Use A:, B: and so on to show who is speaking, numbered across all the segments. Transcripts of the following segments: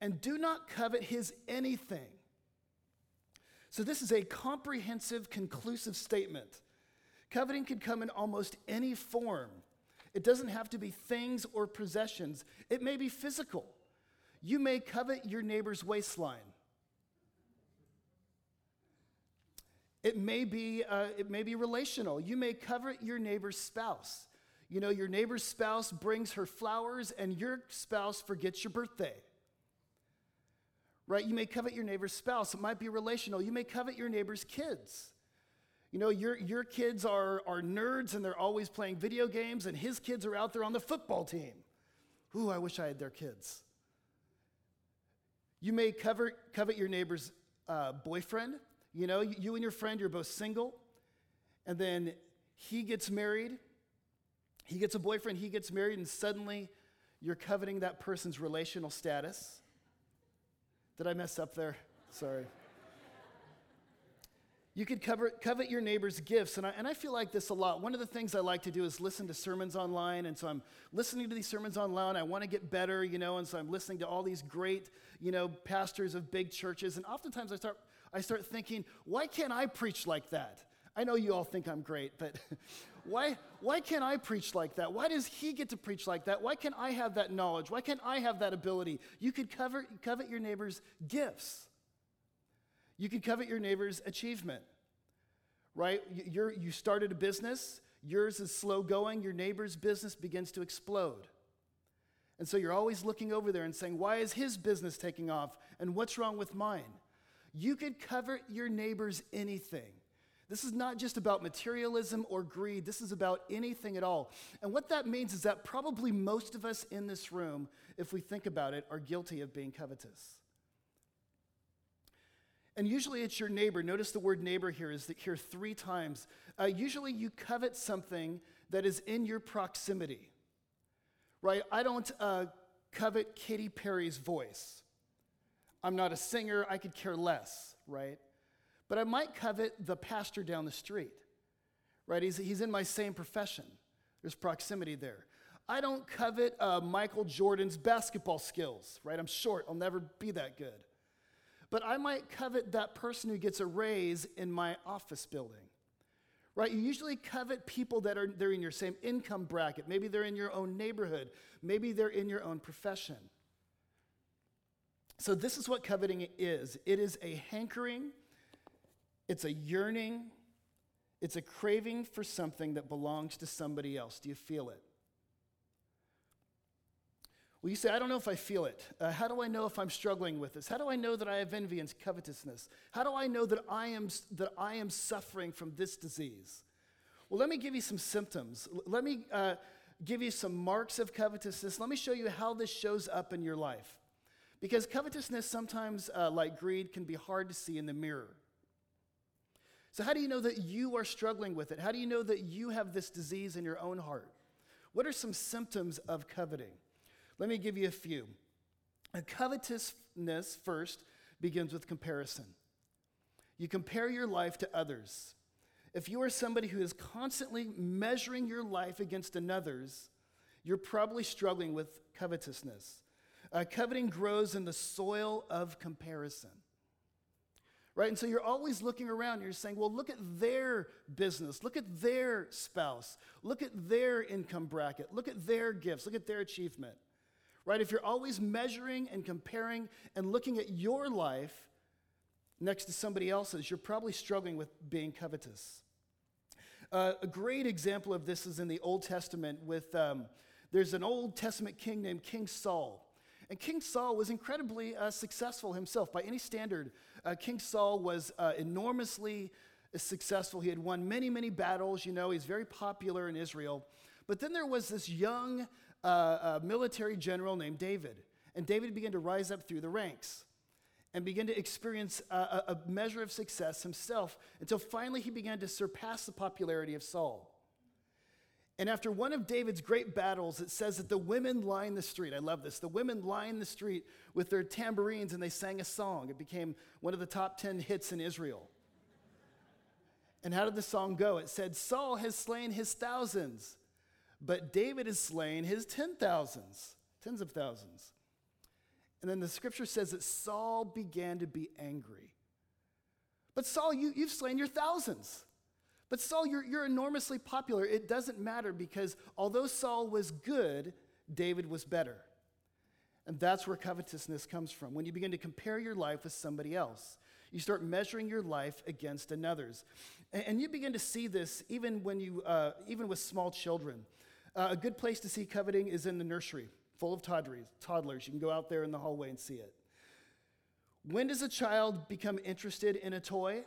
A: and do not covet his anything. So, this is a comprehensive, conclusive statement. Coveting can come in almost any form. It doesn't have to be things or possessions, it may be physical. You may covet your neighbor's waistline. It may be, uh, it may be relational. You may covet your neighbor's spouse. You know, your neighbor's spouse brings her flowers and your spouse forgets your birthday. Right? You may covet your neighbor's spouse. It might be relational. You may covet your neighbor's kids. You know, your, your kids are, are nerds and they're always playing video games, and his kids are out there on the football team. Ooh, I wish I had their kids. You may cover, covet your neighbor's uh, boyfriend. You know, you and your friend, you're both single, and then he gets married. He gets a boyfriend, he gets married, and suddenly you're coveting that person's relational status. Did I mess up there? Sorry. You could cover, covet your neighbor's gifts. And I, and I feel like this a lot. One of the things I like to do is listen to sermons online. And so I'm listening to these sermons online. I want to get better, you know, and so I'm listening to all these great, you know, pastors of big churches. And oftentimes I start, I start thinking, why can't I preach like that? I know you all think I'm great, but why, why can't I preach like that? Why does he get to preach like that? Why can't I have that knowledge? Why can't I have that ability? You could cover, covet your neighbor's gifts. You can covet your neighbor's achievement, right? You're, you started a business, yours is slow going, your neighbor's business begins to explode. And so you're always looking over there and saying, why is his business taking off? And what's wrong with mine? You could covet your neighbor's anything. This is not just about materialism or greed. This is about anything at all. And what that means is that probably most of us in this room, if we think about it, are guilty of being covetous. And usually it's your neighbor. Notice the word neighbor here is here three times. Uh, usually you covet something that is in your proximity, right? I don't uh, covet Katy Perry's voice. I'm not a singer, I could care less, right? But I might covet the pastor down the street, right? He's, he's in my same profession. There's proximity there. I don't covet uh, Michael Jordan's basketball skills, right? I'm short, I'll never be that good. But I might covet that person who gets a raise in my office building. Right? You usually covet people that are they're in your same income bracket. Maybe they're in your own neighborhood. Maybe they're in your own profession. So this is what coveting is. It is a hankering, it's a yearning, it's a craving for something that belongs to somebody else. Do you feel it? Well, you say, I don't know if I feel it. Uh, how do I know if I'm struggling with this? How do I know that I have envy and covetousness? How do I know that I am, that I am suffering from this disease? Well, let me give you some symptoms. Let me uh, give you some marks of covetousness. Let me show you how this shows up in your life. Because covetousness, sometimes, uh, like greed, can be hard to see in the mirror. So, how do you know that you are struggling with it? How do you know that you have this disease in your own heart? What are some symptoms of coveting? Let me give you a few. A covetousness first begins with comparison. You compare your life to others. If you are somebody who is constantly measuring your life against another's, you're probably struggling with covetousness. Uh, coveting grows in the soil of comparison. Right? And so you're always looking around, you're saying, well, look at their business, look at their spouse, look at their income bracket, look at their gifts, look at their achievement right? If you're always measuring and comparing and looking at your life next to somebody else's, you're probably struggling with being covetous. Uh, a great example of this is in the Old Testament with, um, there's an Old Testament king named King Saul. And King Saul was incredibly uh, successful himself. By any standard, uh, King Saul was uh, enormously successful. He had won many, many battles. You know, he's very popular in Israel. But then there was this young a military general named David. And David began to rise up through the ranks and began to experience a, measure of success himself until finally he began to surpass the popularity of Saul. And after one of David's great battles, it says that the women lined the street. I love this. The women lined the street with their tambourines and they sang a song. It became one of the top 10 hits in Israel. And how did the song go? It said, Saul has slain his thousands, but David has slain his ten thousands, tens of thousands. And then the scripture says that Saul began to be angry. But Saul, you, you've slain your thousands. But Saul, you're, you're enormously popular. It doesn't matter because although Saul was good, David was better. And that's where covetousness comes from. When you begin to compare your life with somebody else, you start measuring your life against another's. And, and you begin to see this even when you, uh, even with small children. Uh, a good place to see coveting is in the nursery, full of toddlers. toddlers. You can go out there in the hallway and see it. When does a child become interested in a toy?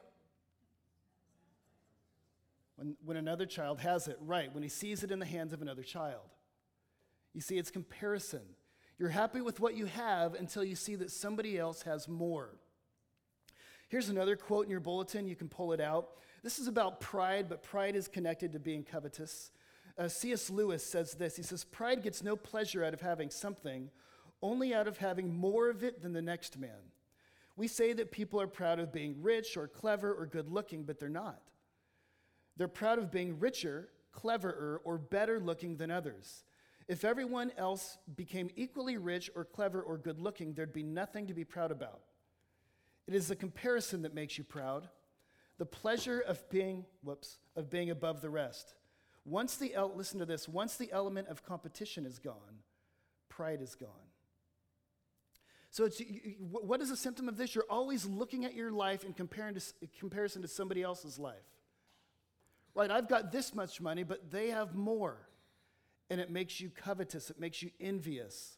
A: When, when another child has it, right, when he sees it in the hands of another child. You see, it's comparison. You're happy with what you have until you see that somebody else has more. Here's another quote in your bulletin. You can pull it out. This is about pride, but pride is connected to being covetous. Uh, C.S. Lewis says this He says, Pride gets no pleasure out of having something, only out of having more of it than the next man. We say that people are proud of being rich or clever or good looking, but they're not. They're proud of being richer, cleverer, or better looking than others. If everyone else became equally rich or clever or good looking, there'd be nothing to be proud about. It is the comparison that makes you proud, the pleasure of being, whoops, of being above the rest. Once the, listen to this, once the element of competition is gone, pride is gone. So, it's, what is a symptom of this? You're always looking at your life in comparison to somebody else's life. Right, I've got this much money, but they have more. And it makes you covetous, it makes you envious.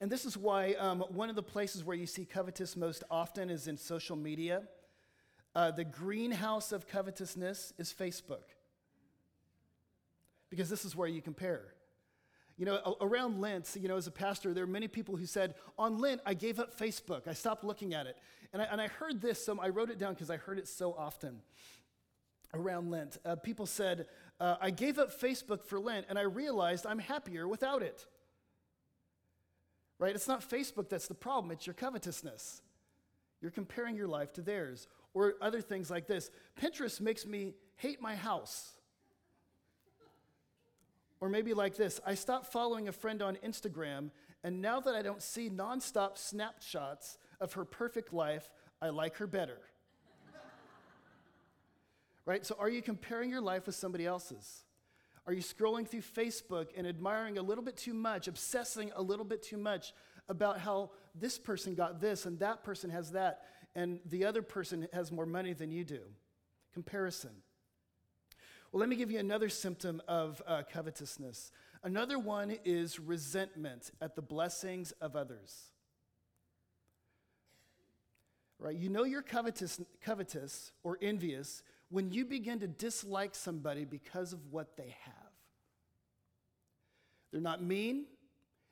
A: And this is why um, one of the places where you see covetous most often is in social media. Uh, the greenhouse of covetousness is Facebook, because this is where you compare. You know, around Lent, you know, as a pastor, there are many people who said, on Lent, I gave up Facebook. I stopped looking at it. And I, and I heard this, so I wrote it down because I heard it so often around Lent. Uh, people said, uh, I gave up Facebook for Lent and I realized I'm happier without it. Right? It's not Facebook that's the problem, it's your covetousness. You're comparing your life to theirs. Or other things like this Pinterest makes me hate my house. Or maybe like this I stopped following a friend on Instagram, and now that I don't see nonstop snapshots of her perfect life, I like her better. Right? So, are you comparing your life with somebody else's? Are you scrolling through Facebook and admiring a little bit too much, obsessing a little bit too much about how this person got this and that person has that, and the other person has more money than you do? Comparison. Well, let me give you another symptom of uh, covetousness. Another one is resentment at the blessings of others. Right? You know you're covetous, covetous or envious when you begin to dislike somebody because of what they have. They're not mean,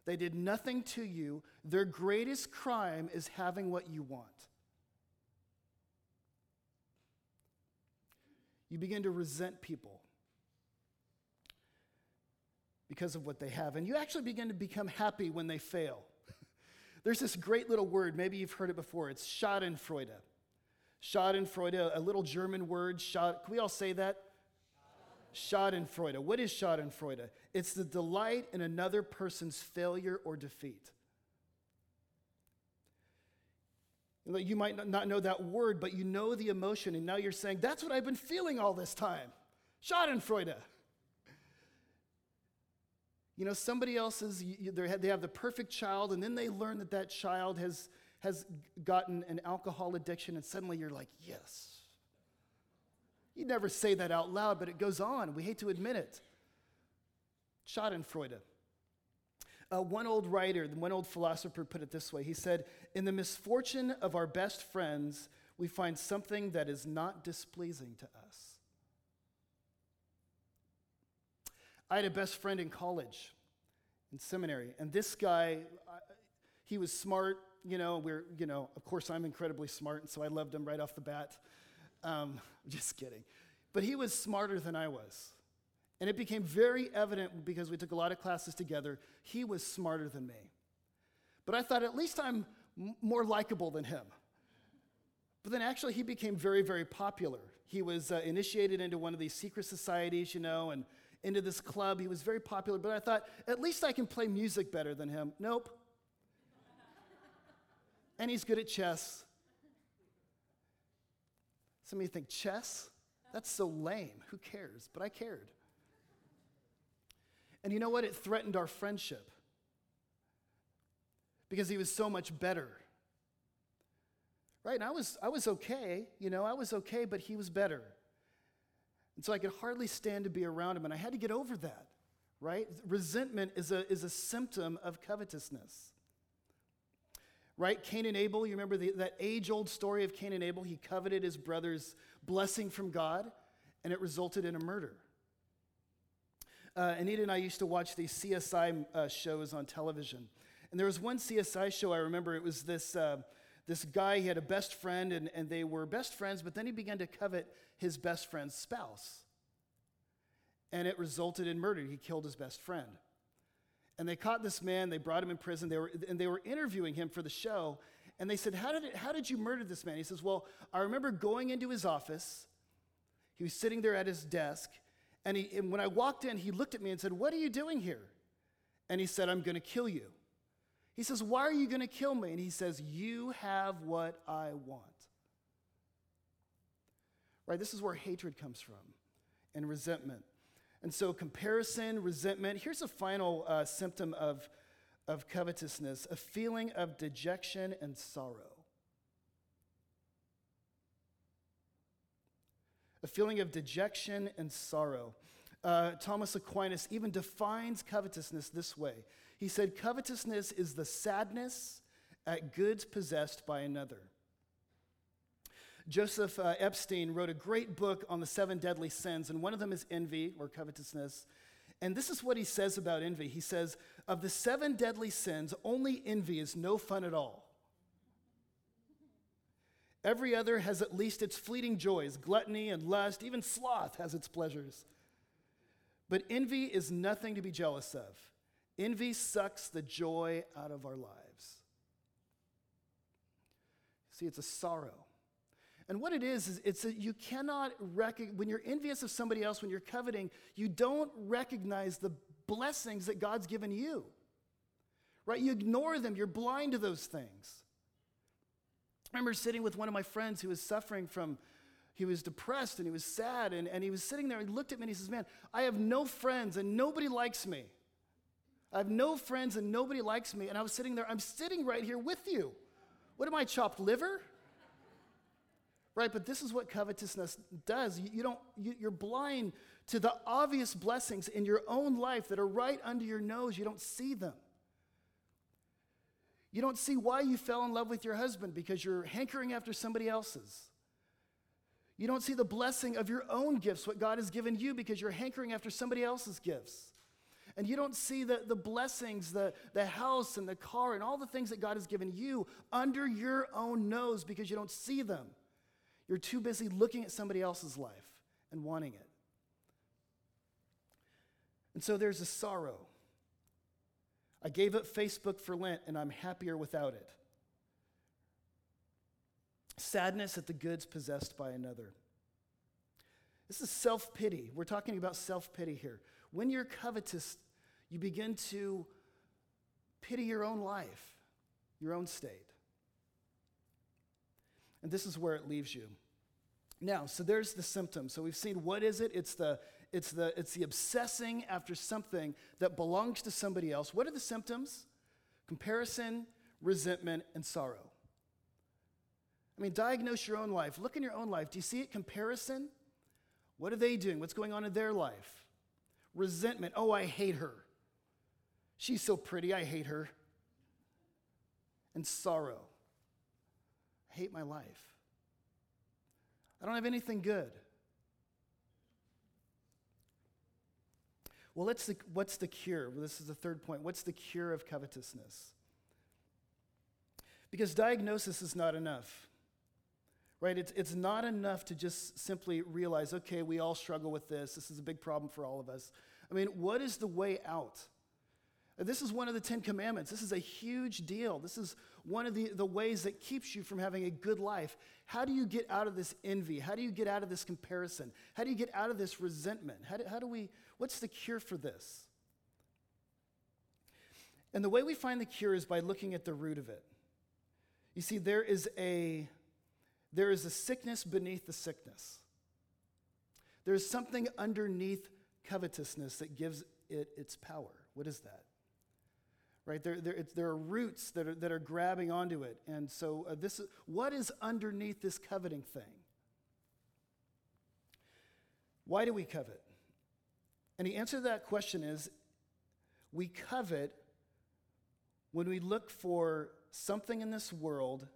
A: they did nothing to you. Their greatest crime is having what you want. You begin to resent people because of what they have. And you actually begin to become happy when they fail. There's this great little word, maybe you've heard it before. It's Schadenfreude. Schadenfreude, a little German word. Schad, can we all say that? Schadenfreude. What is Schadenfreude? It's the delight in another person's failure or defeat. You might not know that word, but you know the emotion, and now you're saying, That's what I've been feeling all this time. Schadenfreude. You know, somebody else's, they have the perfect child, and then they learn that that child has, has gotten an alcohol addiction, and suddenly you're like, Yes. You never say that out loud, but it goes on. We hate to admit it. Schadenfreude. Uh, one old writer, one old philosopher put it this way He said, In the misfortune of our best friends, we find something that is not displeasing to us. I had a best friend in college, in seminary, and this guy, he was smart, you know, we're, you know, of course I'm incredibly smart, and so I loved him right off the bat. Um, just kidding. But he was smarter than I was. And it became very evident because we took a lot of classes together, he was smarter than me. But I thought, at least I'm m- more likable than him. But then actually, he became very, very popular. He was uh, initiated into one of these secret societies, you know, and into this club. He was very popular. But I thought, at least I can play music better than him. Nope. And he's good at chess. Some of you think, chess? That's so lame. Who cares? But I cared. And you know what? It threatened our friendship because he was so much better. Right? And I was, I was okay, you know, I was okay, but he was better. And so I could hardly stand to be around him, and I had to get over that, right? Resentment is a, is a symptom of covetousness. Right? Cain and Abel, you remember the, that age old story of Cain and Abel? He coveted his brother's blessing from God, and it resulted in a murder. Uh, Anita and I used to watch these CSI uh, shows on television. And there was one CSI show I remember, it was this, uh, this guy, he had a best friend, and, and they were best friends, but then he began to covet his best friend's spouse. And it resulted in murder. He killed his best friend. And they caught this man, they brought him in prison, they were, and they were interviewing him for the show. And they said, how did, it, how did you murder this man? He says, Well, I remember going into his office. He was sitting there at his desk. And, he, and when I walked in, he looked at me and said, What are you doing here? And he said, I'm going to kill you. He says, Why are you going to kill me? And he says, You have what I want. Right? This is where hatred comes from and resentment. And so, comparison, resentment. Here's a final uh, symptom of, of covetousness a feeling of dejection and sorrow. A feeling of dejection and sorrow. Uh, Thomas Aquinas even defines covetousness this way he said, Covetousness is the sadness at goods possessed by another. Joseph uh, Epstein wrote a great book on the seven deadly sins, and one of them is envy or covetousness. And this is what he says about envy. He says, Of the seven deadly sins, only envy is no fun at all. Every other has at least its fleeting joys gluttony and lust, even sloth has its pleasures. But envy is nothing to be jealous of. Envy sucks the joy out of our lives. See, it's a sorrow. And what it is, is it's that you cannot recognize, when you're envious of somebody else, when you're coveting, you don't recognize the blessings that God's given you. Right? You ignore them, you're blind to those things. I remember sitting with one of my friends who was suffering from, he was depressed and he was sad, and, and he was sitting there and he looked at me and he says, Man, I have no friends and nobody likes me. I have no friends and nobody likes me. And I was sitting there, I'm sitting right here with you. What am I, chopped liver? Right, but this is what covetousness does. You, you don't, you, you're blind to the obvious blessings in your own life that are right under your nose. You don't see them. You don't see why you fell in love with your husband because you're hankering after somebody else's. You don't see the blessing of your own gifts, what God has given you, because you're hankering after somebody else's gifts. And you don't see the, the blessings, the, the house and the car and all the things that God has given you under your own nose because you don't see them. You're too busy looking at somebody else's life and wanting it. And so there's a sorrow. I gave up Facebook for Lent and I'm happier without it. Sadness at the goods possessed by another. This is self pity. We're talking about self pity here. When you're covetous, you begin to pity your own life, your own state. And this is where it leaves you. Now, so there's the symptom. So we've seen what is it? It's the it's the it's the obsessing after something that belongs to somebody else. What are the symptoms? Comparison, resentment, and sorrow. I mean, diagnose your own life. Look in your own life. Do you see it? Comparison. What are they doing? What's going on in their life? Resentment. Oh, I hate her. She's so pretty, I hate her. And sorrow. I hate my life. I don't have anything good. Well, the, what's the cure? This is the third point. What's the cure of covetousness? Because diagnosis is not enough, right? It's, it's not enough to just simply realize, okay, we all struggle with this. This is a big problem for all of us. I mean, what is the way out? This is one of the Ten Commandments. This is a huge deal. This is one of the, the ways that keeps you from having a good life. How do you get out of this envy? How do you get out of this comparison? How do you get out of this resentment? How do, how do we, what's the cure for this? And the way we find the cure is by looking at the root of it. You see, there is a there is a sickness beneath the sickness. There's something underneath covetousness that gives it its power. What is that? Right? There, there, there are roots that are, that are grabbing onto it. And so, uh, this is, what is underneath this coveting thing? Why do we covet? And the answer to that question is we covet when we look for something in this world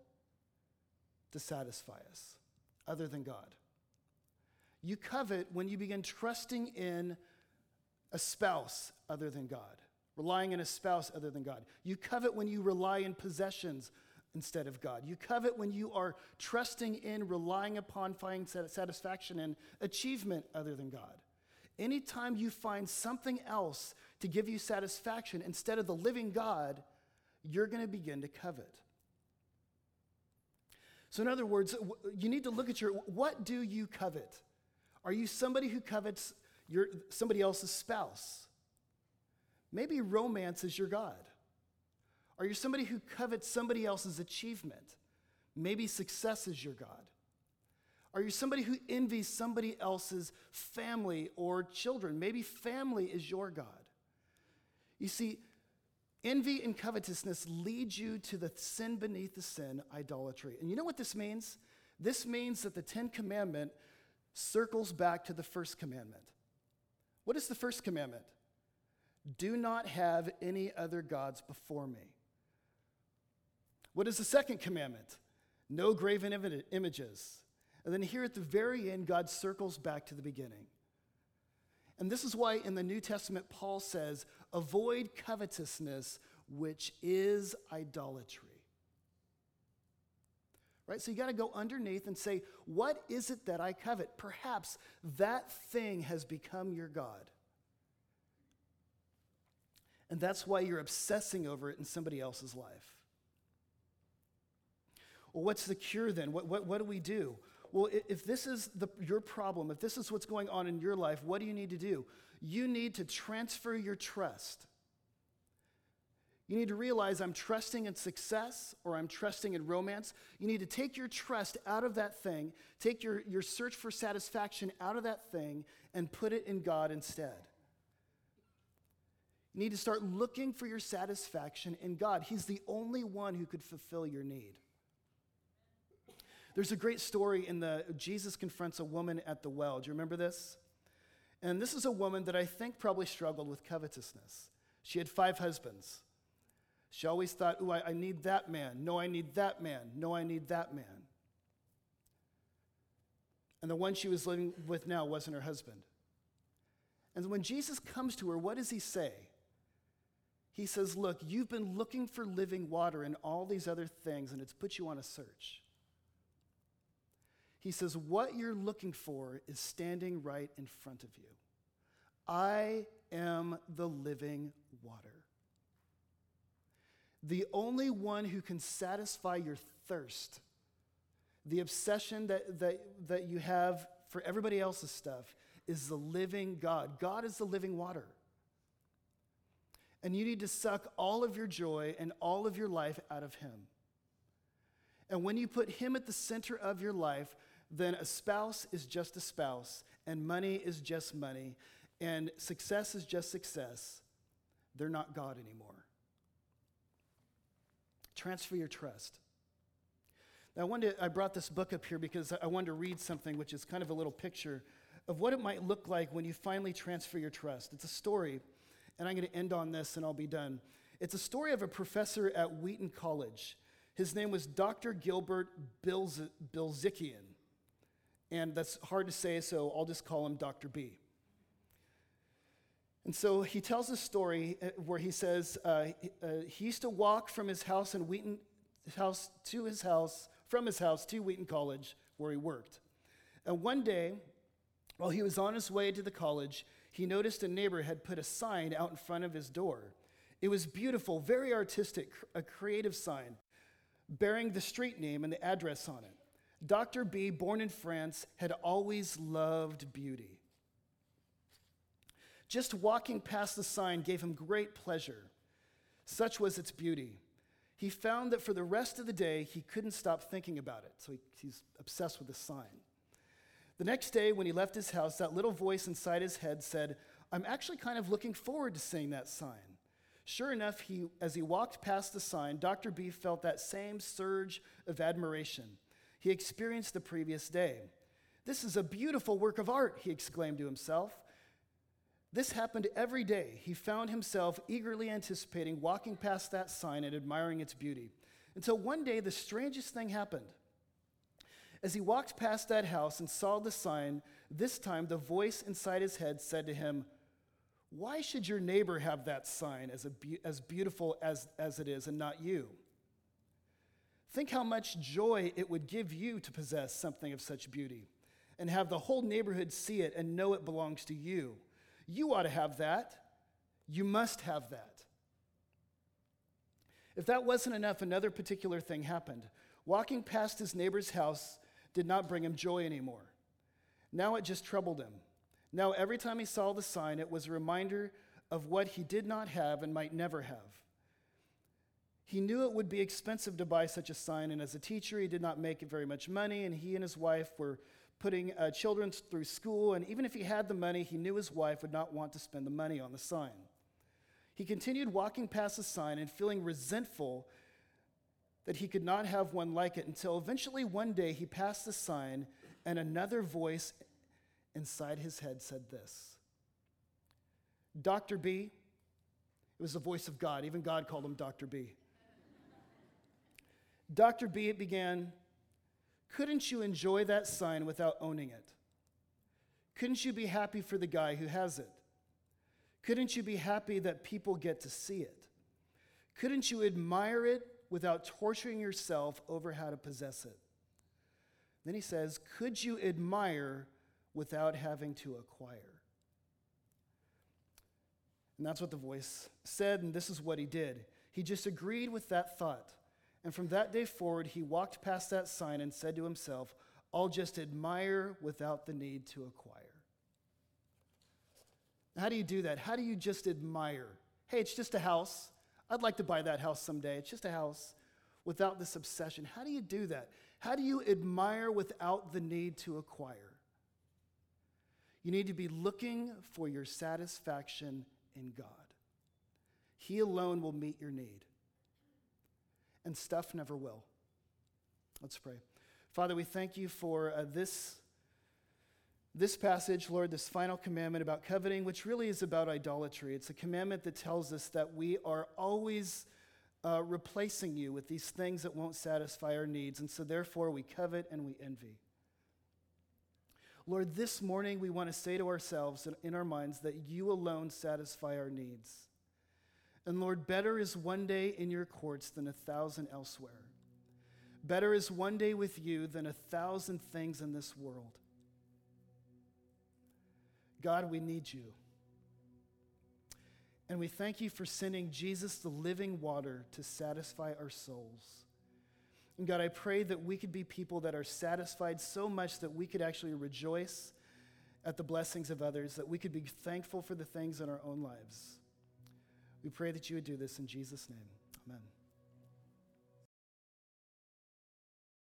A: to satisfy us other than God. You covet when you begin trusting in a spouse other than God, relying on a spouse other than God. You covet when you rely in possessions instead of God. You covet when you are trusting in, relying upon, finding satisfaction in achievement other than God. Anytime you find something else to give you satisfaction instead of the living God, you're going to begin to covet. So, in other words, you need to look at your what do you covet? Are you somebody who covets your, somebody else's spouse? Maybe romance is your God. Are you somebody who covets somebody else's achievement? Maybe success is your God. Are you somebody who envies somebody else's family or children? Maybe family is your God. You see, envy and covetousness lead you to the sin beneath the sin, idolatry. And you know what this means? This means that the 10 commandment circles back to the first commandment. What is the first commandment? Do not have any other gods before me. What is the second commandment? No graven images. And then here at the very end, God circles back to the beginning. And this is why in the New Testament, Paul says, avoid covetousness, which is idolatry. Right? So you got to go underneath and say, what is it that I covet? Perhaps that thing has become your God. And that's why you're obsessing over it in somebody else's life. Well, what's the cure then? What, what, what do we do? Well, if this is the, your problem, if this is what's going on in your life, what do you need to do? You need to transfer your trust. You need to realize I'm trusting in success or I'm trusting in romance. You need to take your trust out of that thing, take your, your search for satisfaction out of that thing, and put it in God instead. You need to start looking for your satisfaction in God. He's the only one who could fulfill your need. There's a great story in the Jesus confronts a woman at the well. Do you remember this? And this is a woman that I think probably struggled with covetousness. She had five husbands. She always thought, "Oh, I, I need that man. No, I need that man. No, I need that man." And the one she was living with now wasn't her husband. And when Jesus comes to her, what does he say? He says, Look, you've been looking for living water and all these other things, and it's put you on a search. He says, What you're looking for is standing right in front of you. I am the living water. The only one who can satisfy your thirst, the obsession that, that, that you have for everybody else's stuff, is the living God. God is the living water. And you need to suck all of your joy and all of your life out of Him. And when you put Him at the center of your life, then a spouse is just a spouse, and money is just money, and success is just success. They're not God anymore. Transfer your trust. Now, I, wanted to, I brought this book up here because I wanted to read something which is kind of a little picture of what it might look like when you finally transfer your trust. It's a story, and I'm going to end on this and I'll be done. It's a story of a professor at Wheaton College. His name was Dr. Gilbert Bilz- Bilezikian. And that's hard to say, so I'll just call him Dr. B. And so he tells a story uh, where he says uh, uh, he used to walk from his house in Wheaton house to his house, from his house to Wheaton College, where he worked. And one day, while he was on his way to the college, he noticed a neighbor had put a sign out in front of his door. It was beautiful, very artistic, a creative sign bearing the street name and the address on it. Dr. B, born in France, had always loved beauty. Just walking past the sign gave him great pleasure. Such was its beauty. He found that for the rest of the day, he couldn't stop thinking about it. So he, he's obsessed with the sign. The next day, when he left his house, that little voice inside his head said, I'm actually kind of looking forward to seeing that sign. Sure enough, he, as he walked past the sign, Dr. B felt that same surge of admiration he experienced the previous day. This is a beautiful work of art, he exclaimed to himself. This happened every day. He found himself eagerly anticipating walking past that sign and admiring its beauty. Until one day, the strangest thing happened. As he walked past that house and saw the sign, this time the voice inside his head said to him, Why should your neighbor have that sign as, be- as beautiful as, as it is and not you? Think how much joy it would give you to possess something of such beauty and have the whole neighborhood see it and know it belongs to you. You ought to have that. You must have that. If that wasn't enough, another particular thing happened. Walking past his neighbor's house did not bring him joy anymore. Now it just troubled him. Now, every time he saw the sign, it was a reminder of what he did not have and might never have. He knew it would be expensive to buy such a sign, and as a teacher, he did not make very much money, and he and his wife were putting uh, children through school, and even if he had the money, he knew his wife would not want to spend the money on the sign. He continued walking past the sign and feeling resentful that he could not have one like it until eventually one day he passed the sign, and another voice inside his head said this Dr. B, it was the voice of God. Even God called him Dr. B. Dr. B, it began, couldn't you enjoy that sign without owning it? Couldn't you be happy for the guy who has it? Couldn't you be happy that people get to see it? Couldn't you admire it without torturing yourself over how to possess it? Then he says, Could you admire without having to acquire? And that's what the voice said, and this is what he did. He just agreed with that thought. And from that day forward, he walked past that sign and said to himself, I'll just admire without the need to acquire. How do you do that? How do you just admire? Hey, it's just a house. I'd like to buy that house someday. It's just a house without this obsession. How do you do that? How do you admire without the need to acquire? You need to be looking for your satisfaction in God. He alone will meet your need and stuff never will. Let's pray. Father, we thank you for uh, this, this passage, Lord, this final commandment about coveting, which really is about idolatry. It's a commandment that tells us that we are always uh, replacing you with these things that won't satisfy our needs, and so therefore we covet and we envy. Lord, this morning we want to say to ourselves and in our minds that you alone satisfy our needs. And Lord, better is one day in your courts than a thousand elsewhere. Better is one day with you than a thousand things in this world. God, we need you. And we thank you for sending Jesus, the living water, to satisfy our souls. And God, I pray that we could be people that are satisfied so much that we could actually rejoice at the blessings of others, that we could be thankful for the things in our own lives. We pray that you would do this in Jesus' name. Amen.